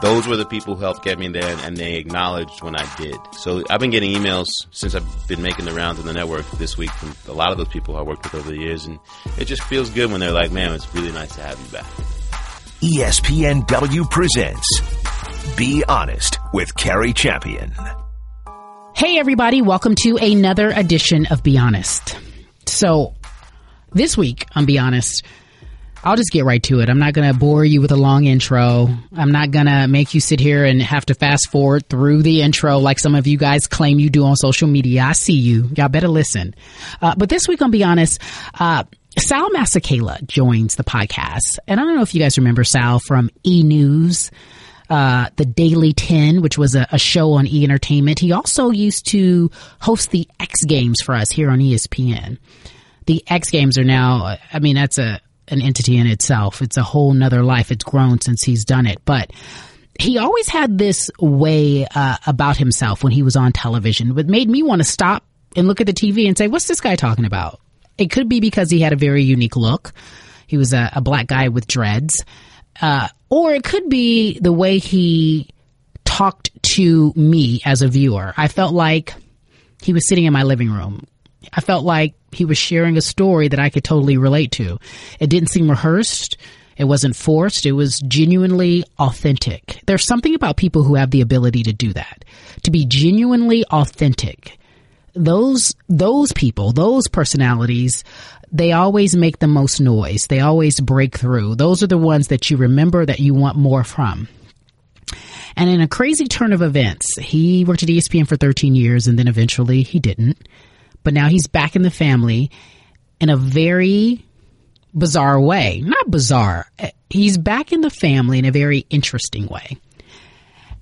those were the people who helped get me there and they acknowledged when I did. So I've been getting emails since I've been making the rounds in the network this week from a lot of those people I worked with over the years and it just feels good when they're like, man, it's really nice to have you back. ESPNW presents Be Honest with Cari Champion. Hey everybody, welcome to another edition of Be Honest. So this week I'm Be Honest, I'll just get right to it. I'm not going to bore you with a long intro. I'm not going to make you sit here and have to fast forward through the intro like some of you guys claim you do on social media. I see you. Y'all better listen. Uh, but this week, I'm be honest, uh, Sal Masekela joins the podcast. And I don't know if you guys remember Sal from E News. Uh, the Daily 10, which was a, a, show on E Entertainment. He also used to host the X Games for us here on ESPN. The X Games are now, I mean, that's a, an entity in itself. It's a whole nother life. It's grown since he's done it. But he always had this way uh, about himself when he was on television, but made me want to stop and look at the TV and say, what's this guy talking about? It could be because he had a very unique look. He was a, a black guy with dreads. Uh, or it could be the way he talked to me as a viewer. I felt like he was sitting in my living room. I felt like he was sharing a story that I could totally relate to. It didn't seem rehearsed. It wasn't forced. It was genuinely authentic. There's something about people who have the ability to do that, to be genuinely authentic. Those, those people, those personalities, they always make the most noise. They always break through. Those are the ones that you remember that you want more from. And in a crazy turn of events, he worked at ESPN for 13 years and then eventually he didn't but now he's back in the family in a very bizarre way. Not bizarre. Uh, he's back in the family in a very interesting way.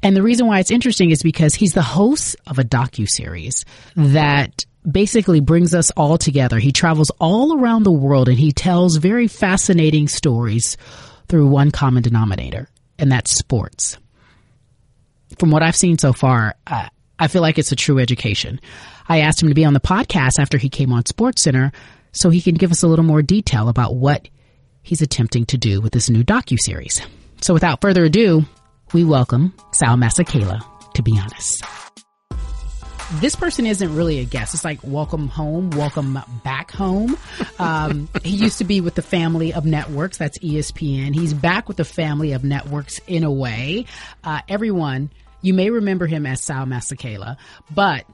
And the reason why it's interesting is because he's the host of a docu series that basically brings us all together. He travels all around the world and he tells very fascinating stories through one common denominator, and that's sports. From what I've seen so far, I, I feel like it's a true education. I asked him to be on the podcast after he came on Sports Center so he can give us a little more detail about what he's attempting to do with this new docu series. So without further ado, we welcome Sal Masekela to be honest. This person isn't really a guest. It's like welcome home, welcome back home. Um, he used to be with the family of networks. That's ESPN. He's back with the family of networks in a way. Uh, everyone, you may remember him as Sal Masekela, but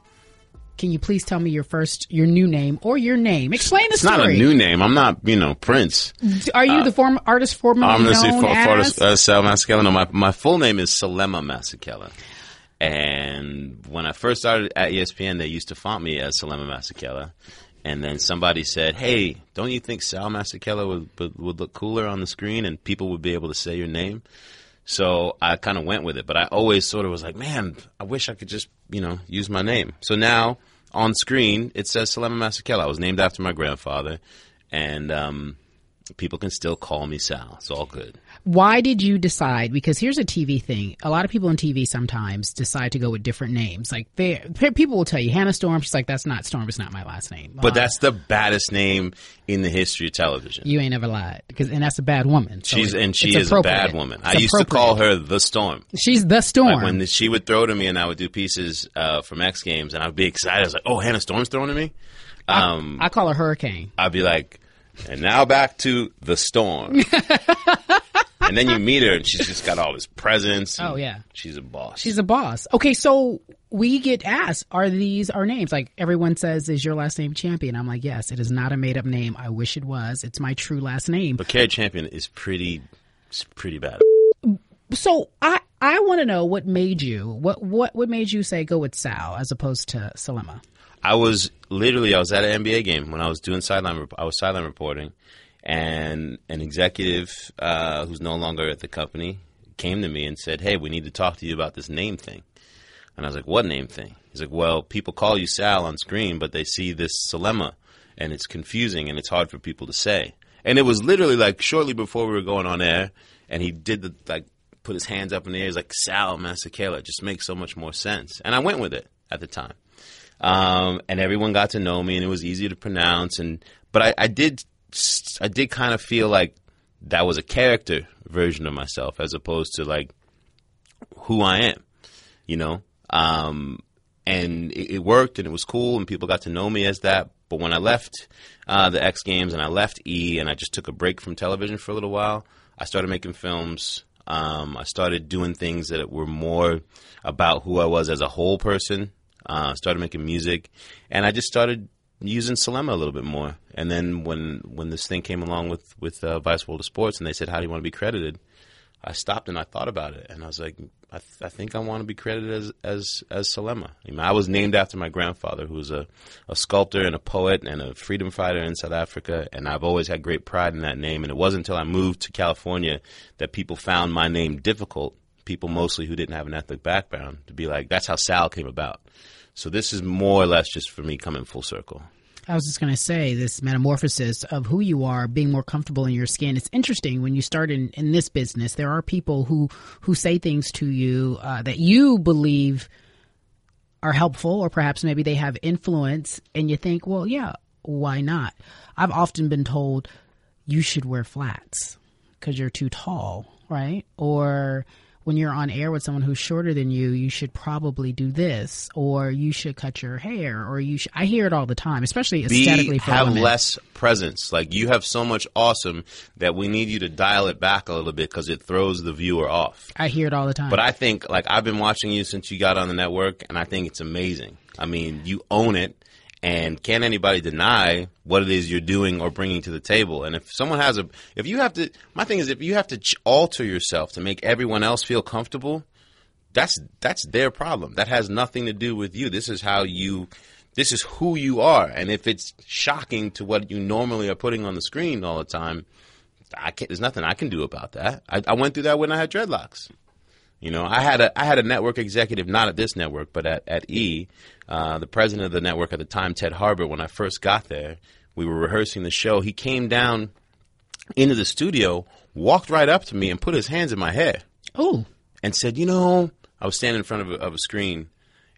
can you please tell me your first, your new name or your name? Explain the it's story. It's not a new name. I'm not, you know, Prince. Are you uh, the former artist formerly I'm known for, as? Artist, uh, Sal Masekela. No, my, my full name is Selema Masekela. And when I first started at ESPN, they used to font me as Selema Masekela. And then somebody said, "Hey, don't you think Sal Masekela would, would, would look cooler on the screen, and people would be able to say your name?" So I kind of went with it, but I always sort of was like, man, I wish I could just, you know, use my name. So now on screen it says Selema Masekela. I was named after my grandfather, and um, people can still call me Sal. It's all good. Why did you decide? Because here's a TV thing. A lot of people in TV sometimes decide to go with different names. Like they, people will tell you Hannah Storm. She's like, that's not Storm. It's not my last name. But uh, that's the baddest name in the history of television. You ain't ever lied. Because and that's a bad woman. So She's and she is a bad woman. It's I used to call her the Storm. She's the Storm. Like when she would throw to me, and I would do pieces uh, from X Games, and I'd be excited. I was like, oh, Hannah Storm's throwing to me. Um, I, I call her Hurricane. I'd be like. And now back to the storm. and then you meet her, and she's just got all this presence. Oh yeah, she's a boss. She's a boss. Okay, so we get asked, are these our names? Like everyone says, is your last name Champion? I'm like, yes, it is not a made up name. I wish it was. It's my true last name. But Cari Champion is pretty, it's pretty bad. So I I want to know what made you what what what made you say go with Sal as opposed to Selema. I was literally I was at an NBA game when I was doing sideline. I was sideline reporting, and an executive uh, who's no longer at the company came to me and said, "Hey, we need to talk to you about this name thing." And I was like, "What name thing?" He's like, "Well, people call you Sal on screen, but they see this Selema, and it's confusing and it's hard for people to say." And it was literally like shortly before we were going on air, and he did the like put his hands up in the air. He's like, "Sal Masekela." It just makes so much more sense, and I went with it at the time. Um, and everyone got to know me, and it was easy to pronounce. And but I, I did I did kind of feel like that was a character version of myself as opposed to like who I am, you know. Um, and it, it, worked and it was cool and people got to know me as that. But when I left uh, the X Games and I left E and I just took a break from television for a little while, I started making films. Um, I started doing things that were more about who I was as a whole person. Uh, started making music, and I just started using Selema a little bit more. And then when when this thing came along with with uh, Vice World of Sports, and they said, "How do you want to be credited?" I stopped and I thought about it, and I was like, I, th- I think I want to be credited as as as Selema. I, mean, I was named after my grandfather, who was a, a sculptor and a poet and a freedom fighter in South Africa, and I've always had great pride in that name. And it wasn't until I moved to California that people found my name difficult. People mostly who didn't have an ethnic background to be like, that's how Sal came about. So this is more or less just for me coming full circle. I was just going to say this metamorphosis of who you are, being more comfortable in your skin. It's interesting when you start in, in this business. There are people who who say things to you uh, that you believe are helpful, or perhaps maybe they have influence, and you think, well, yeah, why not? I've often been told you should wear flats because you're too tall, right? Or when you're on air with someone who's shorter than you, you should probably do this, or you should cut your hair, or you. Should, I hear it all the time, especially aesthetically. Be, for have women. less presence. Like you have so much awesome that we need you to dial it back a little bit because it throws the viewer off. I hear it all the time. But I think like I've been watching you since you got on the network, and I think it's amazing. I mean, you own it. And can anybody deny what it is you're doing or bringing to the table? And if someone has a, if you have to, my thing is if you have to ch- alter yourself to make everyone else feel comfortable, that's that's their problem. That has nothing to do with you. This is how you, this is who you are. And if it's shocking to what you normally are putting on the screen all the time, I can't. There's nothing I can do about that. I, I went through that when I had dreadlocks. You know, I had a I had a network executive, not at this network, but at, at E, uh, the president of the network at the time, Ted Harbert. When I first got there, we were rehearsing the show. He came down into the studio, walked right up to me, and put his hands in my hair. Oh, and said, "You know," I was standing in front of a, of a screen,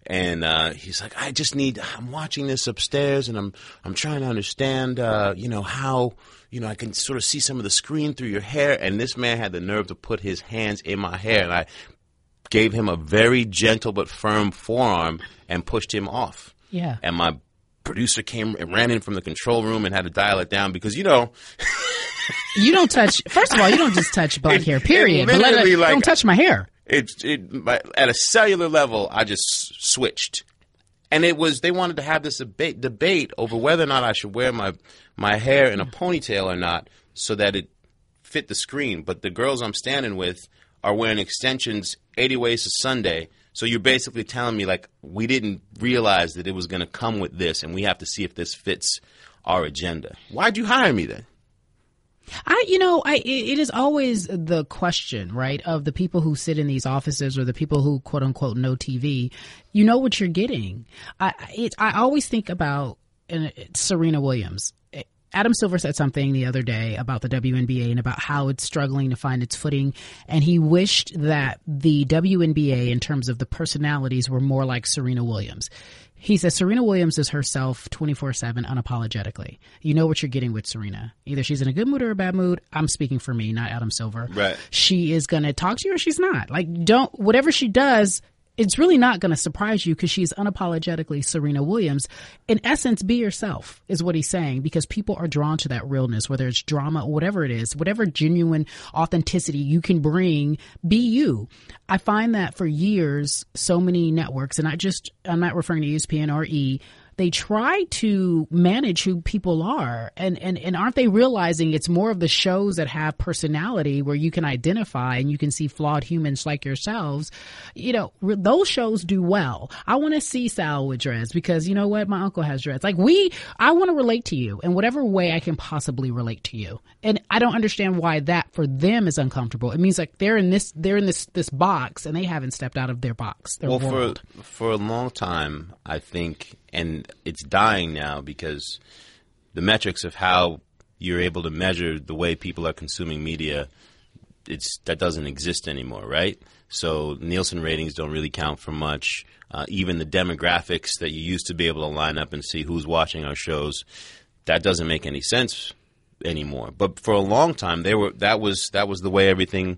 and uh, he's like, "I just need. I'm watching this upstairs, and I'm I'm trying to understand, uh, you know, how." You know, I can sort of see some of the screen through your hair, and this man had the nerve to put his hands in my hair, and I gave him a very gentle but firm forearm and pushed him off. Yeah. And my producer came and ran in from the control room and had to dial it down because you know you don't touch. First of all, you don't just touch black It- hair. Period. But let like- don't touch my hair. it, it my- at a cellular level I just switched. And it was they wanted to have this debate debate over whether or not I should wear my my hair in a ponytail or not so that it fit the screen. But the girls I'm standing with are wearing extensions 80 ways to Sunday. So you're basically telling me like we didn't realize that it was going to come with this, and we have to see if this fits our agenda. Why'd you hire me then? I, you know, I it, it is always the question, right, of the people who sit in these offices or the people who quote unquote know TV. You know what you're getting. I it, I always think about Serena Williams. Adam Silver said something the other day about the WNBA and about how it's struggling to find its footing, and he wished that the WNBA, in terms of the personalities, were more like Serena Williams. He says Serena Williams is herself 24 7 unapologetically. You know what you're getting with Serena. Either she's in a good mood or a bad mood. I'm speaking for me, not Adam Silver. Right. She is going to talk to you or she's not. Like, don't, whatever she does, it's really not going to surprise you because she's unapologetically Serena Williams. In essence, be yourself is what he's saying because people are drawn to that realness, whether it's drama or whatever it is, whatever genuine authenticity you can bring, be you. I find that for years, so many networks, and I just, I'm not referring to ESPN or E, they try to manage who people are. And, and and aren't they realizing it's more of the shows that have personality where you can identify and you can see flawed humans like yourselves? You know those shows do well. I want to see sal with dreads because you know what? My uncle has dreads. Like we i want to relate to you in whatever way i can possibly relate to you. And i don't understand why that for them is uncomfortable. It means like they're in this they're in this this box and they haven't stepped out of their box. Their well, world. for for a long time, I think, and it's dying now because the metrics of how you're able to measure the way people are consuming media, it's that doesn't exist anymore, right? So Nielsen ratings don't really count for much. Uh, even the demographics that you used to be able to line up and see who's watching our shows, that doesn't make any sense anymore. But for a long time, they were that was that was the way everything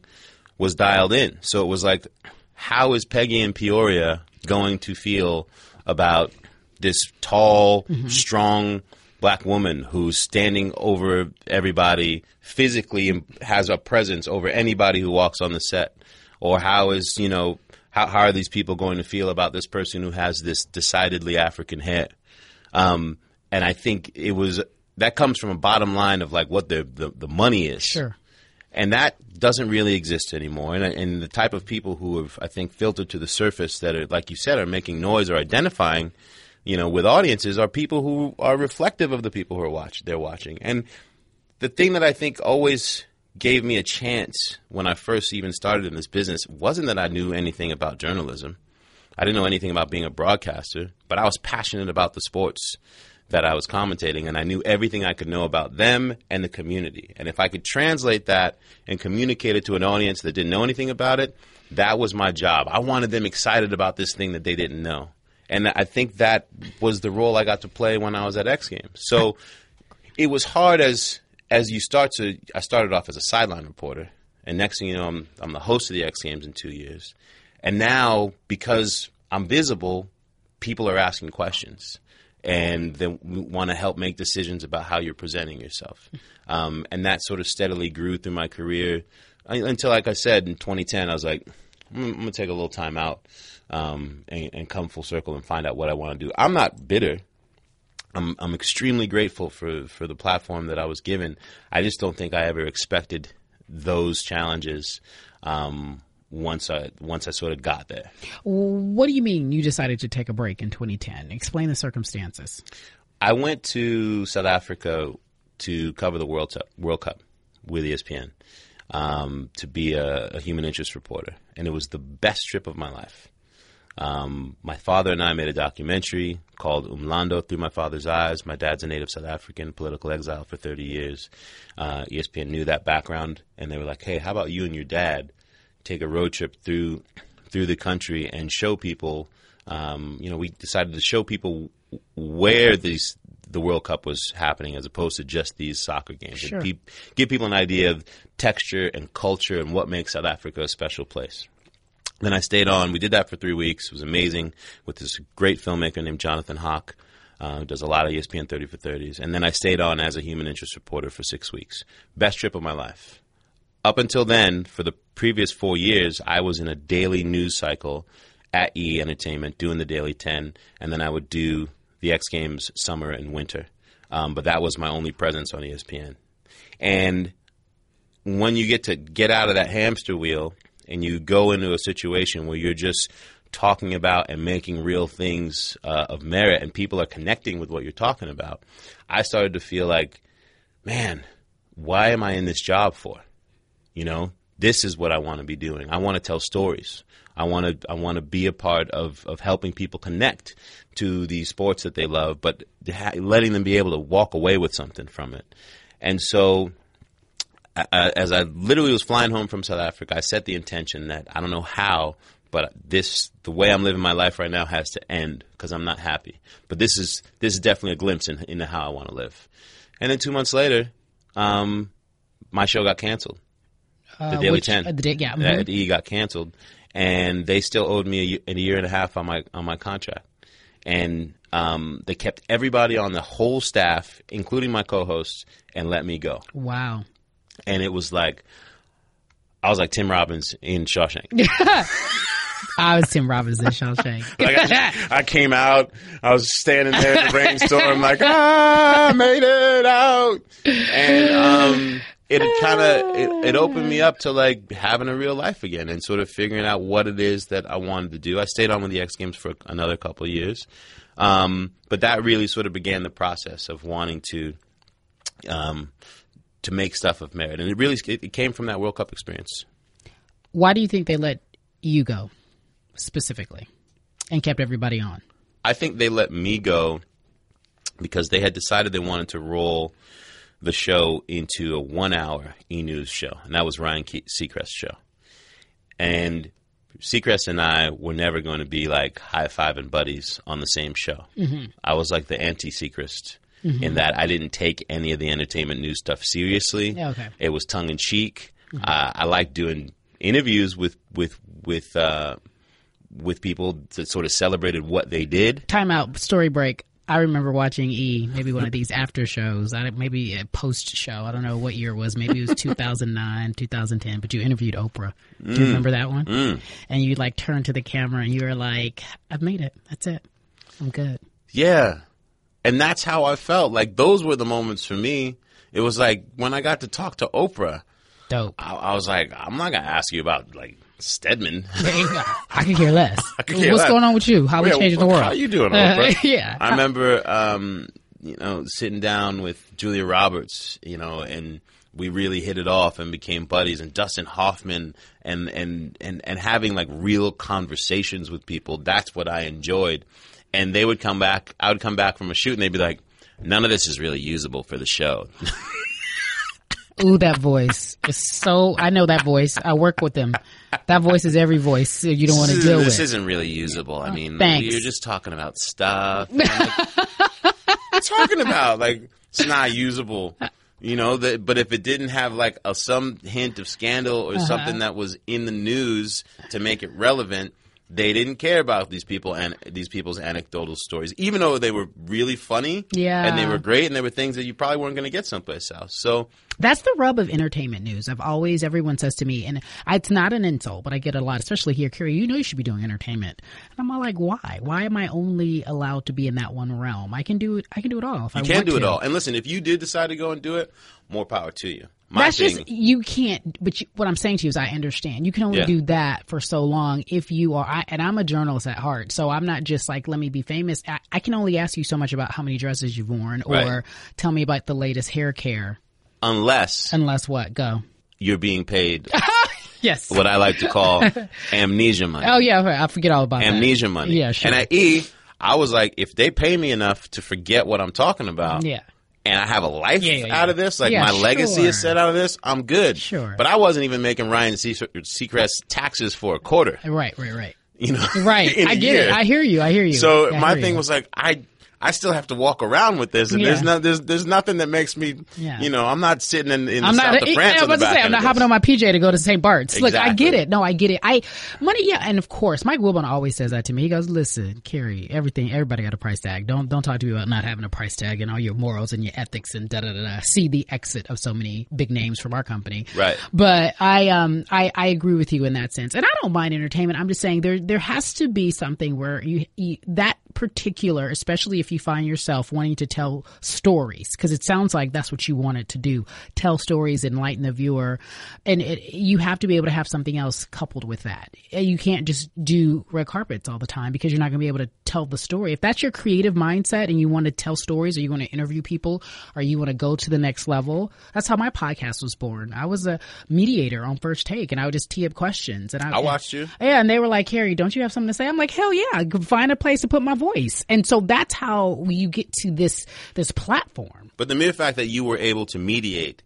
was dialed in. So it was like, how is Peggy in Peoria going to feel about this tall, strong black woman who's standing over everybody physically and has a presence over anybody who walks on the set? Or how is, you know, how, how are these people going to feel about this person who has this decidedly African hair? Um, and I think it was that comes from a bottom line of like what the, the, the money is Sure. and that doesn't really exist anymore. And, and the type of people who have, I think, filtered to the surface that are, like you said, are making noise or identifying, you know, with audiences are people who are reflective of the people who are watch they're watching. And the thing that I think always gave me a chance when I first even started in this business wasn't that I knew anything about journalism. I didn't know anything about being a broadcaster, but I was passionate about the sports that I was commentating, and I knew everything I could know about them and the community. And if I could translate that and communicate it to an audience that didn't know anything about it, that was my job. I wanted them excited about this thing that they didn't know. And I think that was the role I got to play when I was at X Games. So it was hard as as you start to. I started off as a sideline reporter, and next thing you know, I'm I'm the host of the X Games in two years, and now because I'm visible, people are asking questions, and they want to help make decisions about how you're presenting yourself, um, and that sort of steadily grew through my career until, like I said, in 2010, I was like, I'm, I'm gonna take a little time out um, and, and come full circle and find out what I want to do. I'm not bitter. I'm I'm extremely grateful for for the platform that I was given. I just don't think I ever expected those challenges um, once I once I sort of got there. What do you mean you decided to take a break in 2010? Explain the circumstances. I went to South Africa to cover the World Cup, World Cup with ESPN um, to be a, a human interest reporter, and it was the best trip of my life. Um, my father and I made a documentary called Umlando Through My Father's Eyes. My dad's a native South African, political exile for 30 years. Uh, ESPN knew that background, and they were like, "Hey, how about you and your dad take a road trip through through the country and show people?" Um, you know, we decided to show people where these the World Cup was happening, as opposed to just these soccer games, Sure. pe- give people an idea of texture and culture and what makes South Africa a special place. Then I stayed on. We did that for three weeks. It was amazing with this great filmmaker named Jonathan Hock, uh, who does a lot of ESPN 30 for 30s. And then I stayed on as a human interest reporter for six weeks. Best trip of my life. Up until then, for the previous four years, I was in a daily news cycle at E Entertainment doing the Daily 10, and then I would do the X Games summer and winter. Um, but that was my only presence on ESPN. And when you get to get out of that hamster wheel and you go into a situation where you're just talking about and making real things uh, of merit and people are connecting with what you're talking about, I started to feel like, man, why am I in this job for? You know, this is what I want to be doing. I want to tell stories. I want to I want to be a part of, of helping people connect to the sports that they love, but ha- letting them be able to walk away with something from it. And so uh, as I literally was flying home from South Africa, I set the intention that I don't know how, but this the way I'm living my life right now has to end because I'm not happy. But this is this is definitely a glimpse in, into how I want to live. And then two months later, um, my show got canceled. The Uh, Daily which- Ten, uh, the yeah, mhm. E got canceled, and they still owed me a, ye- a year and a half on my on my contract, and um, they kept everybody on the whole staff, including my co-hosts, and let me go Wow. and it was like I was like Tim Robbins in Shawshank. I was Tim Robbins in Shawshank. Like I, I came out, I was standing there in the rainstorm, like ah, I made it out, and um, it kind of it, it opened me up to like having a real life again and sort of figuring out what it is that I wanted to do. I stayed on with the X Games for another couple of years, um, but that really sort of began the process of wanting to. Um, to make stuff of merit, and it really it came from that World Cup experience. Why do you think they let you go specifically and kept everybody on? I think they let me go because they had decided they wanted to roll the show into a one-hour e-news show, and that was Ryan Ke- Seacrest's show. And Seacrest and I were never going to be like high-fiving buddies on the same show. I was like the anti-Seacrest, in that I didn't take any of the entertainment news stuff seriously. Yeah, okay. It was tongue in cheek. Uh, I like doing interviews with with with uh, with people that sort of celebrated what they did. Time out. Story break. I remember watching E, maybe one of these after shows, I, maybe a post show. I don't know what year it was. Maybe it was 2009, 2010, but you interviewed Oprah. Do you remember that one? Mm. And you like turned to the camera and you were like, I've made it. That's it. I'm good. Yeah. And that's how I felt. Like those were the moments for me. It was like when I got to talk to Oprah, Dope. I, I was like, I'm not gonna ask you about like Stedman. I could care less. could care What's less. going on with you? How we Yeah, changing the world? How you doing, Oprah? yeah. I remember, um, you know, sitting down with Julia Roberts, you know, and we really hit it off and became buddies. And Dustin Hoffman, and and and and having like real conversations with people. That's what I enjoyed. And they would come back. I would come back from a shoot, and they'd be like, "None of this is really usable for the show." Ooh, that voice is so. I know that voice. I work with them. That voice is every voice you don't want to this, deal this with. isn't really usable. I mean, thanks. you're just talking about stuff. Like, talking about? Like, it's not usable. You know, that, but if it didn't have like a, some hint of scandal Uh-huh. or something that was in the news to make it relevant, they didn't care about these people and these people's anecdotal stories, even though they were really funny. Yeah. and they were great, and they were things that you probably weren't going to get someplace else. So That's the rub of entertainment news. I've always, everyone says to me, and it's not an insult, but I get a lot, especially here, Cari, you know you should be doing entertainment. And I'm all like, why? Why am I only allowed to be in that one realm? I can do it, I can do it all if I you can want do it all. And listen, if you did decide to go and do it, more power to you. My That's thing, just you can't. But you, what I'm saying to you is, I understand. You can only Yeah. do that for so long if you are. I, and I'm a journalist at heart, so I'm not just like let me be famous. I, I can only ask you so much about how many dresses you've worn, or Right. tell me about the latest hair care. unless Unless what? Go. you're being paid Yes. what I like to call amnesia money. Oh yeah, I forget all about that. amnesia money. Yeah, sure. And at E, I was like, if they pay me enough to forget what I'm talking about, Yeah. And I have a life Yeah, yeah, yeah. out of this, like my legacy is set out of this, I'm good. Sure. But I wasn't even making Ryan Se- Seacrest taxes for a quarter. Right, right, right. You know, Right. I get it. I hear you. I hear you. So I my thing you. was like, I. I still have to walk around with this, and there's no, there's, there's nothing that makes me, Yeah. you know, I'm not sitting in, in the I'm south not. of France. I was the about to say I'm not hopping on my PJ to go to St. Bart's. Look, I get it. No, I get it. I money. Yeah, and of course, Mike Wilbon always says that to me. He goes, "Listen, Cari, everything. Everybody got a price tag. Don't don't talk to me about not having a price tag and all your morals and your ethics and da da da da. See the exit of so many big names from our company. Right. But I um I I agree with you in that sense, and I don't mind entertainment. I'm just saying there there has to be something where you, you that particular, especially if you find yourself wanting to tell stories, because it sounds like that's what you wanted to do: tell stories, enlighten the viewer, and it, you have to be able to have something else coupled with that. You can't just do red carpets all the time because you're not going to be able to tell the story. If that's your creative mindset and you want to tell stories, or you want to interview people, or you want to go to the next level, that's how my podcast was born. I was a mediator on First Take, and I would just tee up questions. And I, I watched you. yeah, and they were like, Harry, don't you have something to say? I'm like, hell yeah, find a place to put my voice. And so that's how you get to this this platform. But the mere fact that you were able to mediate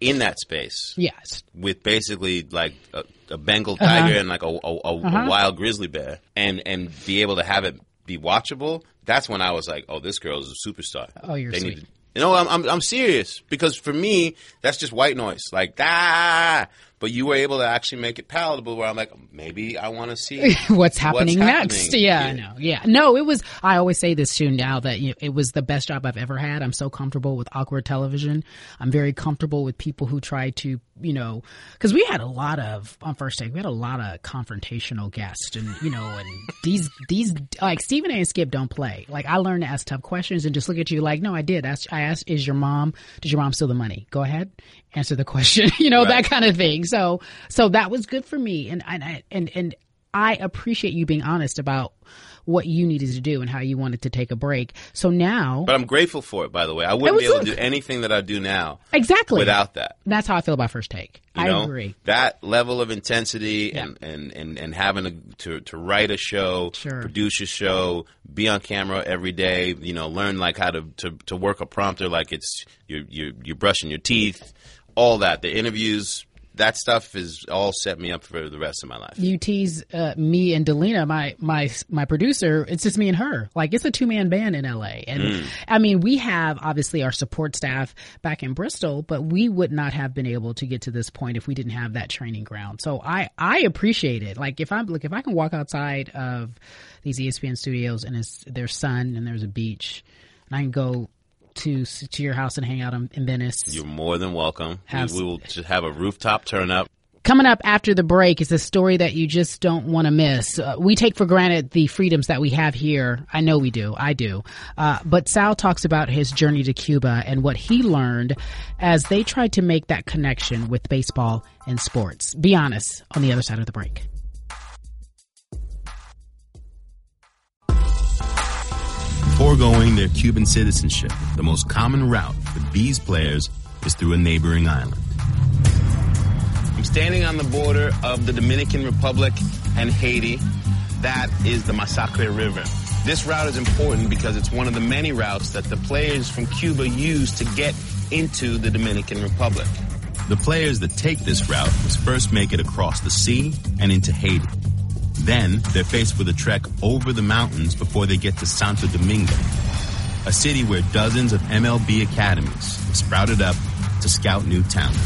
in that space Yes. with basically like a, a Bengal Uh-huh. tiger and like a, a, a, a wild grizzly bear, and and be able to have it be watchable, that's when I was like, oh, this girl is a superstar. Oh, you're They sweet. to- you know, I'm, I'm I'm serious because for me, that's just white noise. Like ah, but you were able to actually make it palatable. Where I'm like, maybe I want to see What's happening next? happening Yeah, I know. Yeah, no, it was. I always say this too. Now that you know, it was the best job I've ever had. I'm so comfortable with awkward television. I'm very comfortable with people who try to, you know, because we had a lot of on first take. We had a lot of confrontational guests, and you know, and these these like Stephen A. and Skip don't play. Like I learned to ask tough questions and just look at you like, no, I did. Ask, I asked, is your mom? Did your mom steal the money? Go ahead, answer the question. you know that kind of thing. So so that was good for me, and and I- and and I appreciate you being honest about what you needed to do and how you wanted to take a break. So now, But I'm grateful for it. By the way, I wouldn't be able to do anything that I do now exactly without that. That's how I feel about First Take. You I know, agree. that level of intensity Yeah. and, and, and, and having a, to to write a show, Sure. produce a show, be on camera every day. You know, learn like how to, to, to work a prompter like it's you're, you're you're brushing your teeth. All that the interviews that stuff is all set me up for the rest of my life. You tease uh, me and Delina, my my my producer. It's just me and her. Like it's a two man band in LA, and Mm. I mean we have obviously our support staff back in Bristol, but we would not have been able to get to this point if we didn't have that training ground. So I I appreciate it. Like if I'm look if I can walk outside of these ESPN studios and it's there's sun and there's a beach, and I can go to to your house and hang out in, in Venice. You're more than welcome. Have- we, we will just have a rooftop turn up. Coming up after the break is a story that you just don't want to miss. Uh, we take for granted the freedoms that we have here. I know we do. I do. Uh, but Sal talks about his journey to Cuba and what he learned as they tried to make that connection with baseball and sports. Be honest on the other side of the break. Foregoing their Cuban citizenship, the most common route for these players is through a neighboring island. I'm standing on the border of the Dominican Republic and Haiti. That is the Masacre River. This route is important because it's one of the many routes that the players from Cuba use to get into the Dominican Republic. The players that take this route must first make it across the sea and into Haiti. Then they're faced with a trek over the mountains before they get to Santo Domingo, a city where dozens of MLB academies have sprouted up to scout new talent.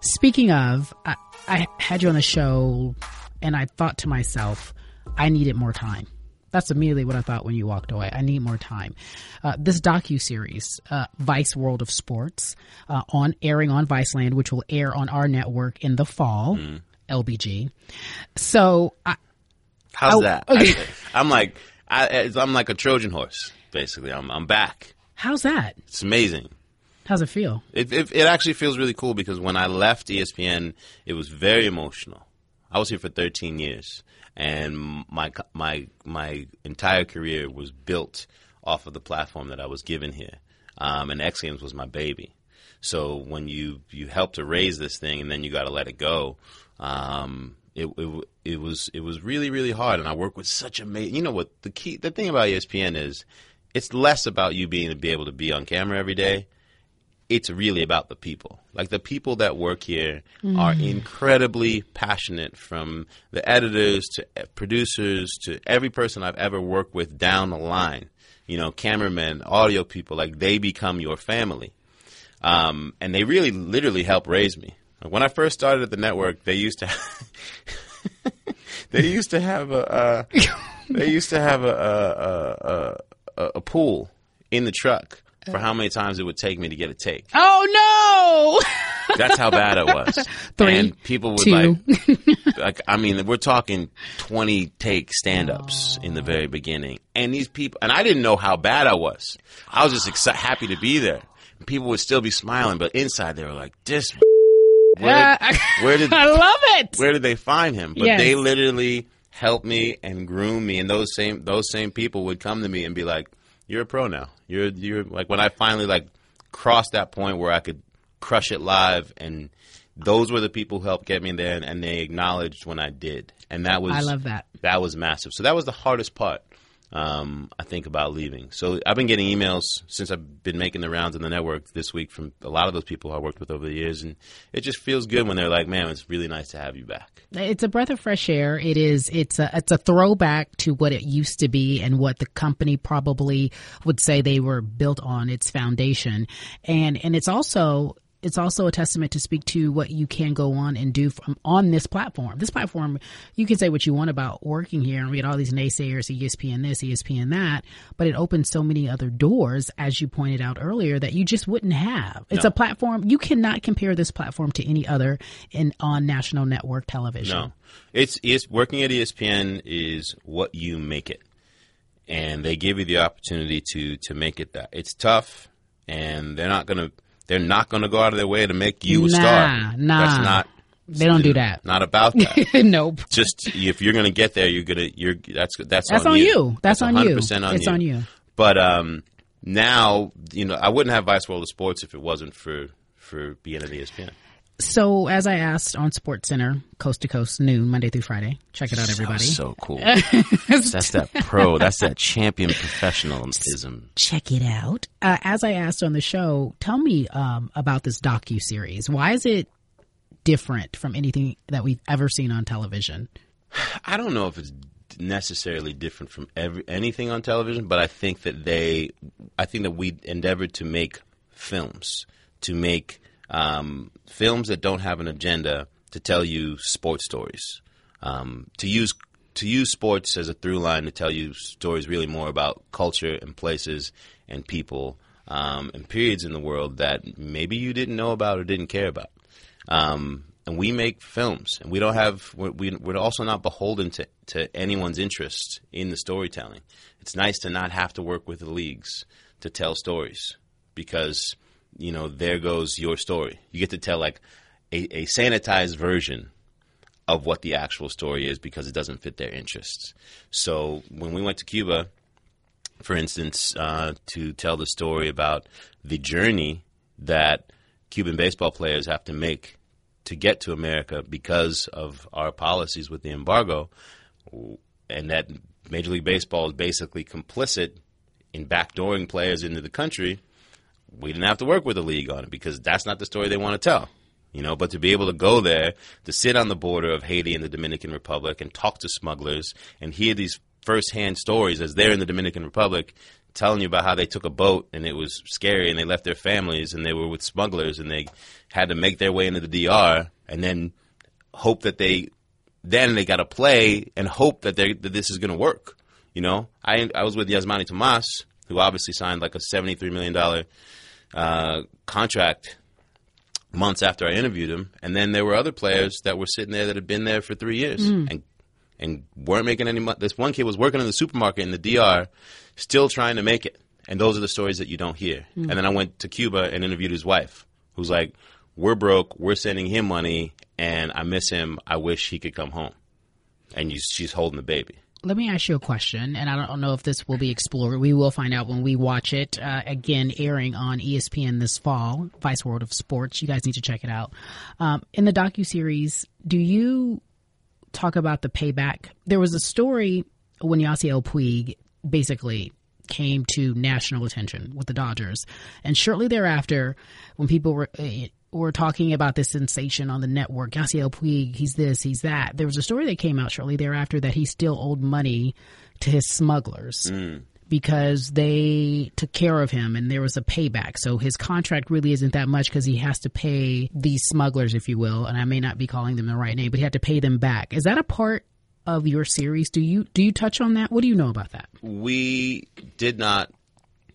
Speaking of, I, I had you on the show and I thought to myself, I needed more time. That's immediately what I thought when you walked away. I need more time. Uh, this docu series, uh, Vice World of Sports, uh, on airing on Viceland, which will air on our network in the fall, LBG. So I, How's Oh, that? okay. I, am like, I, I'm like a Trojan horse, basically. I'm, I'm back. how's that? It's amazing. How's it feel? It, it, it actually feels really cool because when I left ESPN, it was very emotional. I was here for 13 years, and my my my entire career was built off of the platform that I was given here. Um, and X Games was my baby. So when you you help to raise this thing, and then you got to let it go. Um, it, it it was it was really really hard, and I work with such amazing. You know what the key the thing about ESPN is, it's less about you being to be able to be on camera every day it's really about the people. Like the people that work here are incredibly passionate from the editors to producers to every person I've ever worked with down the line. You know, cameramen, audio people, like they become your family. Um, and they really literally help raise me. Like, when I first started at the network, they used to they used to have a uh, they used to have a a, a, a a pool in the truck for how many times it would take me to get a take. Oh no! That's how bad it was. Three, and people would two. like, like, I mean, we're talking twenty take stand-ups in the very beginning, and these people, and I didn't know how bad I was. I was just exci- happy to be there. People would still be smiling, but inside they were like, "This, where, Yeah, where did I love it. where did they find him?" But Yes. they literally helped me and groom me, and those same those same people would come to me and be like, "You're a pro now. You're you're like when I finally like crossed that point where I could crush it live and." Those were the people who helped get me there, and, and they acknowledged when I did, and that was I love that. that was massive. So that was the hardest part, um, I think, about leaving. So I've been getting emails since I've been making the rounds in the network this week from a lot of those people I worked with over the years, and it just feels good when they're like, "Man, it's really nice to have you back." It's a breath of fresh air. It is. It's a. It's a throwback to what it used to be and what the company probably would say they were built on its foundation, and and it's also. It's also a testament to speak to what you can go on and do from on this platform. This platform, you can say what you want about working here, and we get all these naysayers, ESPN this, ESPN that, but it opens so many other doors, as you pointed out earlier, that you just wouldn't have. It's a platform you cannot compare this platform to any other in on national network television. No, it's it's working at ESPN is what you make it, and they give you the opportunity to to make it that. It's tough, and they're not gonna they're not gonna go out of their way to make you a Nah, star. nah. That's not. They don't do that. Not about that. nope. just if you're going to get there, you're gonna you're that's that's That's on, on you. you. That's on you. 100% on It's you. on you. But um, now you know I wouldn't have Vice World of Sports if it wasn't for for being at ESPN. So, as I asked on Sports Center, coast to coast, noon, Monday through Friday. Check it out, everybody. So cool. That's that pro. That's that champion professionalism. Check it out. Uh, as I asked on the show, tell me um, about this docu series. Why is it different from anything that we've ever seen on television? I don't know if it's necessarily different from every anything on television, but I think that they, I think that we endeavored to make films, to make um, films that don't have an agenda to tell you sports stories, um, to use to use sports as a through line to tell you stories really more about culture and places and people um, and periods in the world that maybe you didn't know about or didn't care about. Um, and we make films, and we don't have we're, we, we're also not beholden to, to anyone's interest in the storytelling. It's nice to not have to work with the leagues to tell stories because you know there goes your story. You get to tell like a, a sanitized version of what the actual story is because it doesn't fit their interests. So when we went to Cuba, for instance, uh, to tell the story about the journey that Cuban baseball players have to make to get to America because of our policies with the embargo, and that Major League Baseball is basically complicit in backdooring players into the country, we didn't have to work with the league on it because that's not the story they want to tell. You know, but to be able to go there, to sit on the border of Haiti and the Dominican Republic and talk to smugglers and hear these firsthand stories as they're in the Dominican Republic telling you about how they took a boat and it was scary and they left their families and they were with smugglers and they had to make their way into the DR and then hope that they then they got to play and hope that that this is going to work. You know, I I was with Yasmani Tomas, who obviously signed like a seventy three million dollar uh, contract months after I interviewed him, and then there were other players that were sitting there that had been there for three years and and weren't making any money. This one kid was working in the supermarket in the DR, still trying to make it. And those are the stories that you don't hear. And then I went to Cuba and interviewed his wife, who's like, "We're broke. We're sending him money, and I miss him. I wish he could come home." And you, she's holding the baby. Let me ask you a question, and I don't know if this will be explored. We will find out when we watch it. Uh, again, airing on ESPN this fall, Vice World of Sports. You guys need to check it out. Um, in the docu series, do you talk about the payback? There was a story when Yasiel Puig basically came to national attention with the Dodgers, and shortly thereafter, when people were uh, were talking about this sensation on the network, Yasiel Puig, he's this, he's that. There was a story that came out shortly thereafter that he still owed money to his smugglers hmm. because they took care of him and there was a payback. So his contract really isn't that much because he has to pay these smugglers, if you will, and I may not be calling them the right name, but he had to pay them back. Is that a part of your series? Do you do you touch on that? What do you know about that? we did not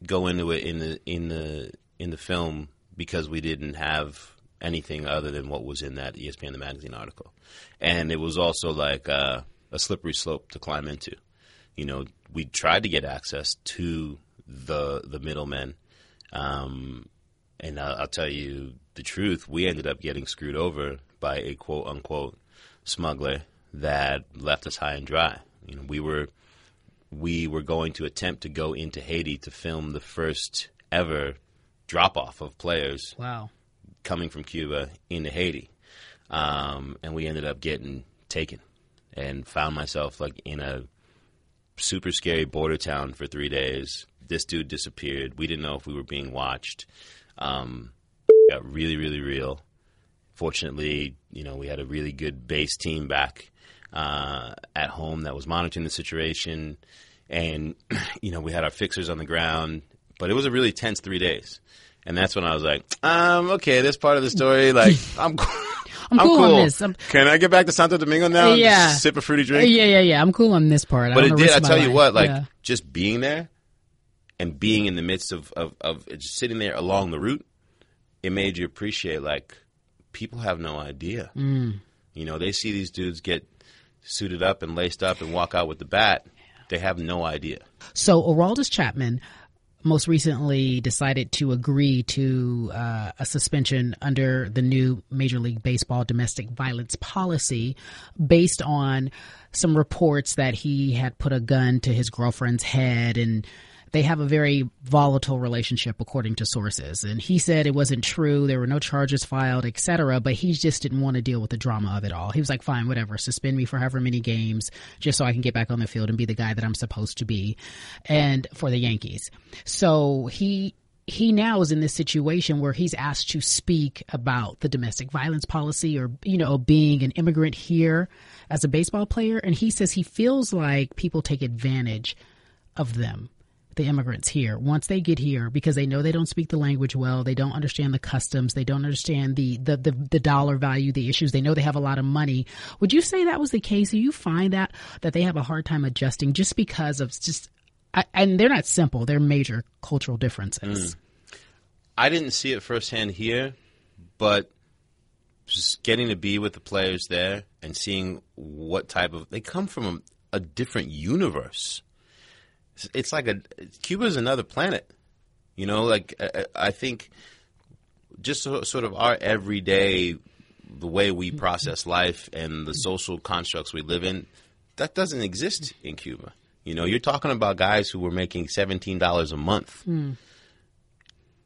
go into it in the in the in the film because we didn't have anything other than what was in that ESPN the magazine article, and it was also like uh, a slippery slope to climb into. You know, we tried to get access to the the middlemen, um, and I'll, I'll tell you the truth. We ended up getting screwed over by a quote unquote smuggler that left us high and dry. You know, we were we were going to attempt to go into Haiti to film the first ever drop off of players Wow. coming from Cuba into Haiti. Um, and we ended up getting taken and found myself like in a super scary border town for three days. This dude disappeared. We didn't know if we were being watched. Um, got really, really real. Fortunately, you know, we had a really good base team back uh, at home that was monitoring the situation, and you know, we had our fixers on the ground. But it was a really tense three days, and that's when I was like, um, okay, this part of the story, like, I'm. cool. I'm cool on this. I'm- Can I get back to Santo Domingo now? and Yeah. sip a fruity drink. Yeah, yeah, yeah. I'm cool on this part. But it did. I tell you life. what, like Yeah. just being there and being in the midst of, of, of just sitting there along the route, it made you appreciate like people have no idea. Mm. You know, they see these dudes get suited up and laced up and walk out with the bat. They have no idea. So Aroldis Chapman most recently decided to agree to uh, a suspension under the new Major League Baseball domestic violence policy based on some reports that he had put a gun to his girlfriend's head and they have a very volatile relationship according to sources. And he said it wasn't true. There were no charges filed etc but he just didn't want to deal with the drama of it all. He was like fine whatever. Suspend me for however many games just so i can get back on the field and be the guy that i'm supposed to be. And for the yankees. So he he now is in this situation where he's asked to speak about the domestic violence policy or you know being an immigrant here as a baseball player. And he says he feels like people take advantage of them the immigrants here. Once they get here because they know they don't speak the language well they don't understand the customs they don't understand the the the, the dollar value the issues they know they have a lot of money. Would you say that was the case? Do you find that that they have a hard time adjusting just because of just I, and they're not simple they're major cultural differences. Hmm. I didn't see it firsthand here, but just getting to be with the players there and seeing what type of they come from a, a different universe. It's, like a Cuba's another planet, you know. Like I, I think just so, sort of our everyday, the way we process life and the social constructs we live in, that doesn't exist in Cuba. You know, you're talking about guys who were making seventeen dollars a month hmm.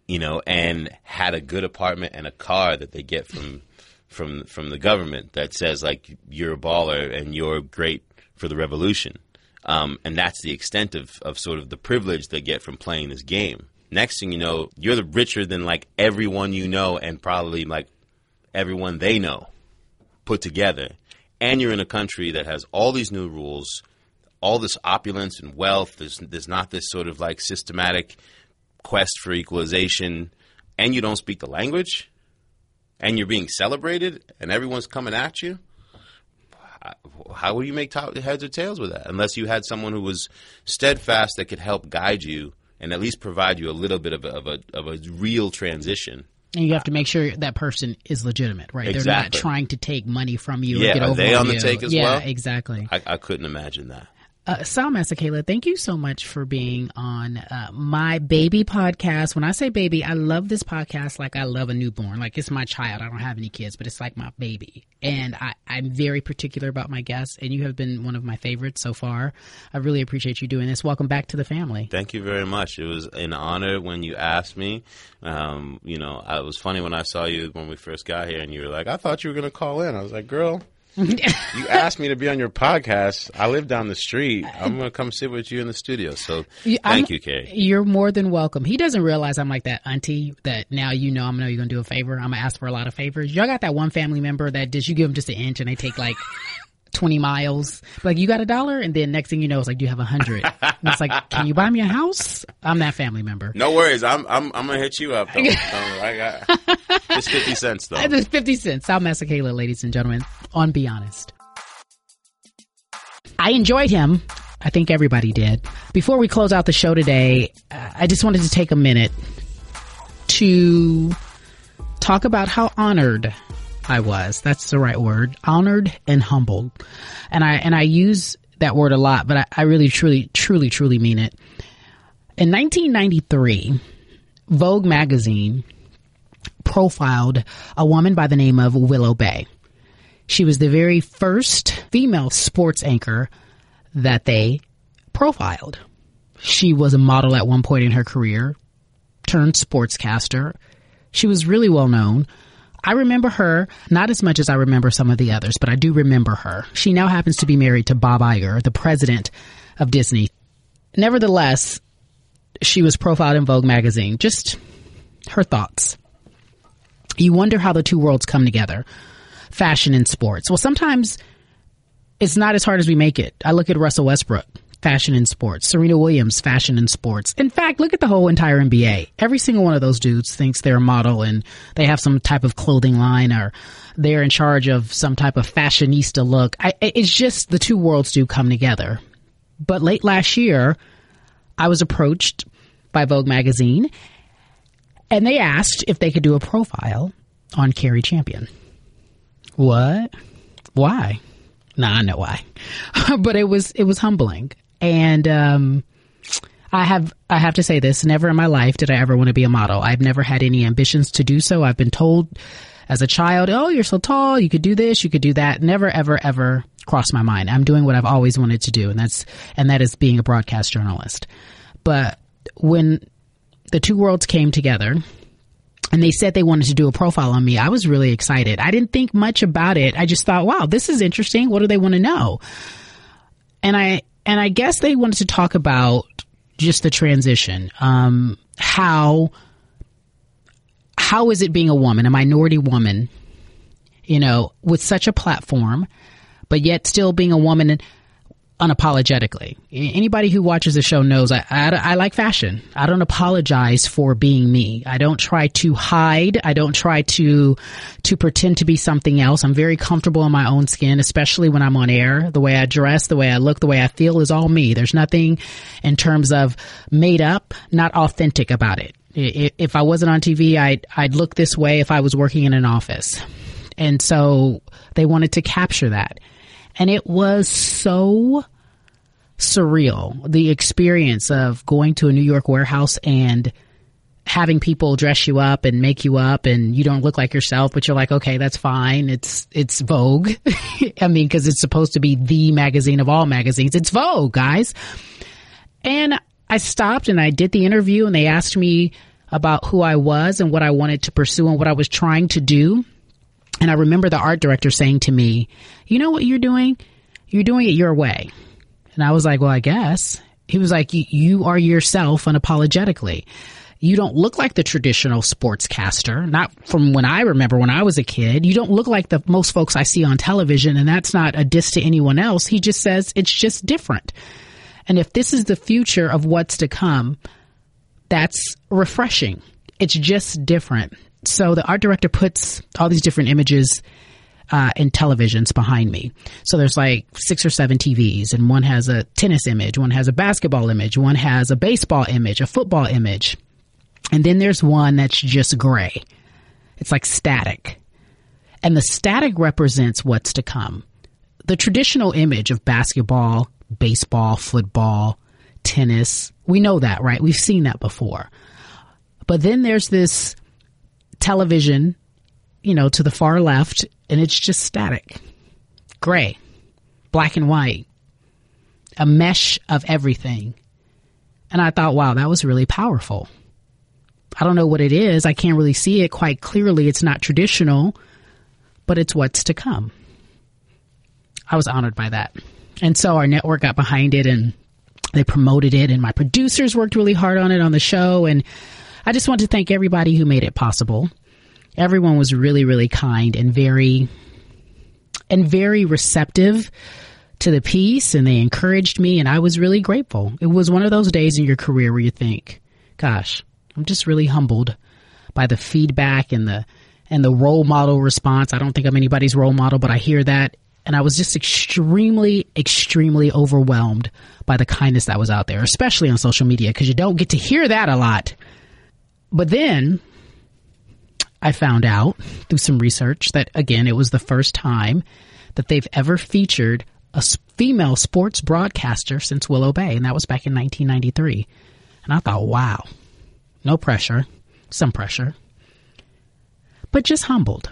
you know, and had a good apartment and a car that they get from from from the government that says like you're a baller and you're great for the revolution. Um, and that's the extent of, of sort of the privilege they get from playing this game. Next thing you know, you're the richer than like everyone you know and probably like everyone they know put together. And you're in a country that has all these new rules, all this opulence and wealth. There's there's not this sort of like systematic quest for equalization, and you don't speak the language, and you're being celebrated, and everyone's coming at you. How would you make top heads or tails with that? Unless you had someone who was steadfast that could help guide you and at least provide you a little bit of a, of a, of a real transition. and you have to make sure that person is legitimate right they're not trying to take money from you Yeah, or get are they on the take as yeah well? exactly I, I couldn't imagine that. Uh, Sal Masekela, thank you so much for being on uh, my baby podcast. When I say baby, I love this podcast like I love a newborn. Like it's my child. I don't have any kids, but it's like my baby. And I, I'm very particular about my guests, and you have been one of my favorites so far. I really appreciate you doing this. Welcome back to the family. Thank you very much. It was an honor when you asked me. Um, you know, it was funny when I saw you when we first got here, and you were like, "I thought you were going to call in." I was like, "Girl." You asked me to be on your podcast. I live down the street. I'm going to come sit with you in the studio. So thank I'm- you, Kay. You're more than welcome. He doesn't realize I'm like that auntie that now you know I'm know you're gonna do a favor. I'm gonna ask for a lot of favors. Y'all got that one family member that just you give them just an inch and they take like 20 miles. Like you got a dollar and then next thing you know it's like you have a hundred. And it's like, can you buy me a house? I'm that family member. No worries. I'm I'm I'm gonna hit you up. Though. I got it's fifty cents though. It's 50 cents. Sal Masekela, ladies and gentlemen, on Be Honest. I enjoyed him. I think everybody did. Before we close out the show today, uh, I just wanted to take a minute to talk about how honored I was. That's the right word. Honored and humbled. And I, and I use that word a lot, but I, I really, truly, truly, truly mean it. In 1993, Vogue magazine profiled a woman by the name of Willow Bay. She was the very first female sports anchor that they profiled. She was a model at one point in her career, turned sportscaster. She was really well known. I remember her, not as much as I remember some of the others, but I do remember her. She now happens to be married to Bob Iger, the president of Disney. Nevertheless, she was profiled in Vogue magazine. Just her thoughts. You wonder how the two worlds come together fashion and sports. Well, sometimes it's not as hard as we make it. I look at Russell Westbrook, fashion and sports. Serena Williams, fashion and sports. In fact, look at the whole entire NBA. Every single one of those dudes thinks they're a model and they have some type of clothing line or they're in charge of some type of fashionista look. I, it's just the two worlds do come together. But late last year, I was approached by Vogue magazine and they asked if they could do a profile on Cari Champion. What? Why? Nah, I know why. but it was it was humbling. And um I have I have to say this, never in my life did I ever want to be a model. I've never had any ambitions to do so. I've been told as a child, "Oh, you're so tall, you could do this, you could do that." Never ever ever crossed my mind. I'm doing what I've always wanted to do, and that's and that is being a broadcast journalist. But when the two worlds came together and they said they wanted to do a profile on me, I was really excited. I didn't think much about it. I just thought, wow, this is interesting. What do they want to know? And I and I guess they wanted to talk about just the transition. Um, how how is it being a woman, a minority woman, you know, with such a platform, but yet still being a woman unapologetically. Anybody who watches the show knows I, I, I, like fashion. I don't apologize for being me. I don't try to hide. I don't try to to pretend to be something else. I'm very comfortable in my own skin, especially when I'm on air. The way I dress, the way I look, the way I feel is all me. There's nothing in terms of made up, not authentic about it. If I wasn't on TV, I'd I'd look this way if I was working in an office. And so they wanted to capture that and it was so surreal. The experience of going to a New York warehouse and having people dress you up and make you up and you don't look like yourself, but you're like, okay, that's fine. It's, it's Vogue. I mean, cause it's supposed to be the magazine of all magazines. It's Vogue, guys. And I stopped and I did the interview and they asked me about who I was and what I wanted to pursue and what I was trying to do. And I remember the art director saying to me, You know what you're doing? You're doing it your way. And I was like, Well, I guess. He was like, You are yourself unapologetically. You don't look like the traditional sportscaster, not from when I remember when I was a kid. You don't look like the most folks I see on television, and that's not a diss to anyone else. He just says it's just different. And if this is the future of what's to come, that's refreshing. It's just different so the art director puts all these different images uh, and televisions behind me. So there's like six or seven TVs, and one has a tennis image, one has a basketball image, one has a baseball image, a football image, and then there's one that's just gray. It's like static. And the static represents what's to come. The traditional image of basketball, baseball, football, tennis, we know that, right? We've seen that before. But then there's this television, you know, to the far left, and it's just static, gray, black and white, a mesh of everything. And I thought, wow, that was really powerful. I don't know what it is. I can't really see it quite clearly. It's not traditional, but it's what's to come. I was honored by that. And so our network got behind it and they promoted it, and my producers worked really hard on it on the show. And I just want to thank everybody who made it possible. Everyone was really, really kind and very, and very receptive to the piece and they encouraged me and I was really grateful. It was one of those days in your career where you think, gosh, I'm just really humbled by the feedback and the and the role model response. I don't think I'm anybody's role model, but I hear that and I was just extremely extremely overwhelmed by the kindness that was out there, especially on social media because you don't get to hear that a lot. But then I found out through some research that, again, it was the first time that they've ever featured a female sports broadcaster since Willow Bay, and that was back in 1993. And I thought, wow, no pressure, some pressure, but just humbled.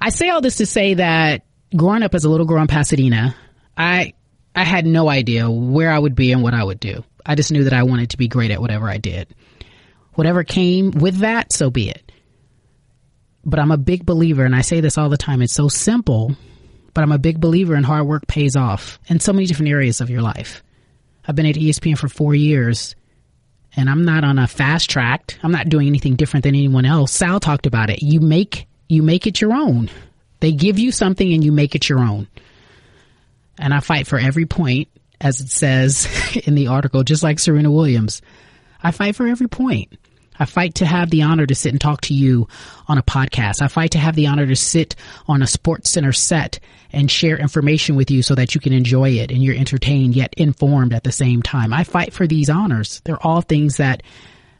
I say all this to say that growing up as a little girl in Pasadena, I I had no idea where I would be and what I would do. I just knew that I wanted to be great at whatever I did. Whatever came with that, so be it. But I'm a big believer, and I say this all the time. It's so simple, but I'm a big believer in hard work pays off in so many different areas of your life. I've been at ESPN for four years, and I'm not on a fast track. I'm not doing anything different than anyone else. Sal talked about it. You make you make it your own. They give you something, and you make it your own. And I fight for every point, as it says in the article, just like Serena Williams. I fight for every point. I fight to have the honor to sit and talk to you on a podcast. I fight to have the honor to sit on a Sports Center set and share information with you so that you can enjoy it and you're entertained yet informed at the same time. I fight for these honors. They're all things that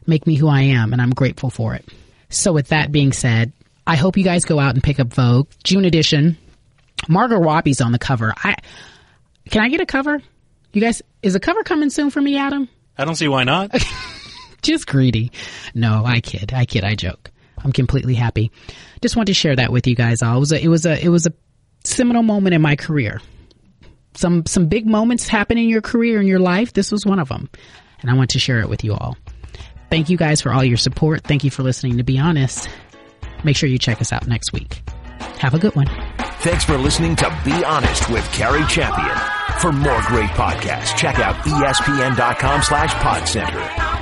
make me who I am and I'm grateful for it. So with that being said, I hope you guys go out and pick up Vogue June edition. Margot Robbie's on the cover. I can I get a cover? You guys, is a cover coming soon for me, Adam? I don't see why not. just greedy. No, I kid. I kid. I joke. I'm completely happy. Just want to share that with you guys all. It was a, it was a, it was a seminal moment in my career. Some, some big moments happen in your career in your life. This was one of them. and I want to share it with you all. Thank you guys for all your support. Thank you for listening to Be Honest. Make sure you check us out next week. Have a good one. Thanks for listening to Be Honest with Cari Champion. For more great podcasts, check out espn.com slash podcenter.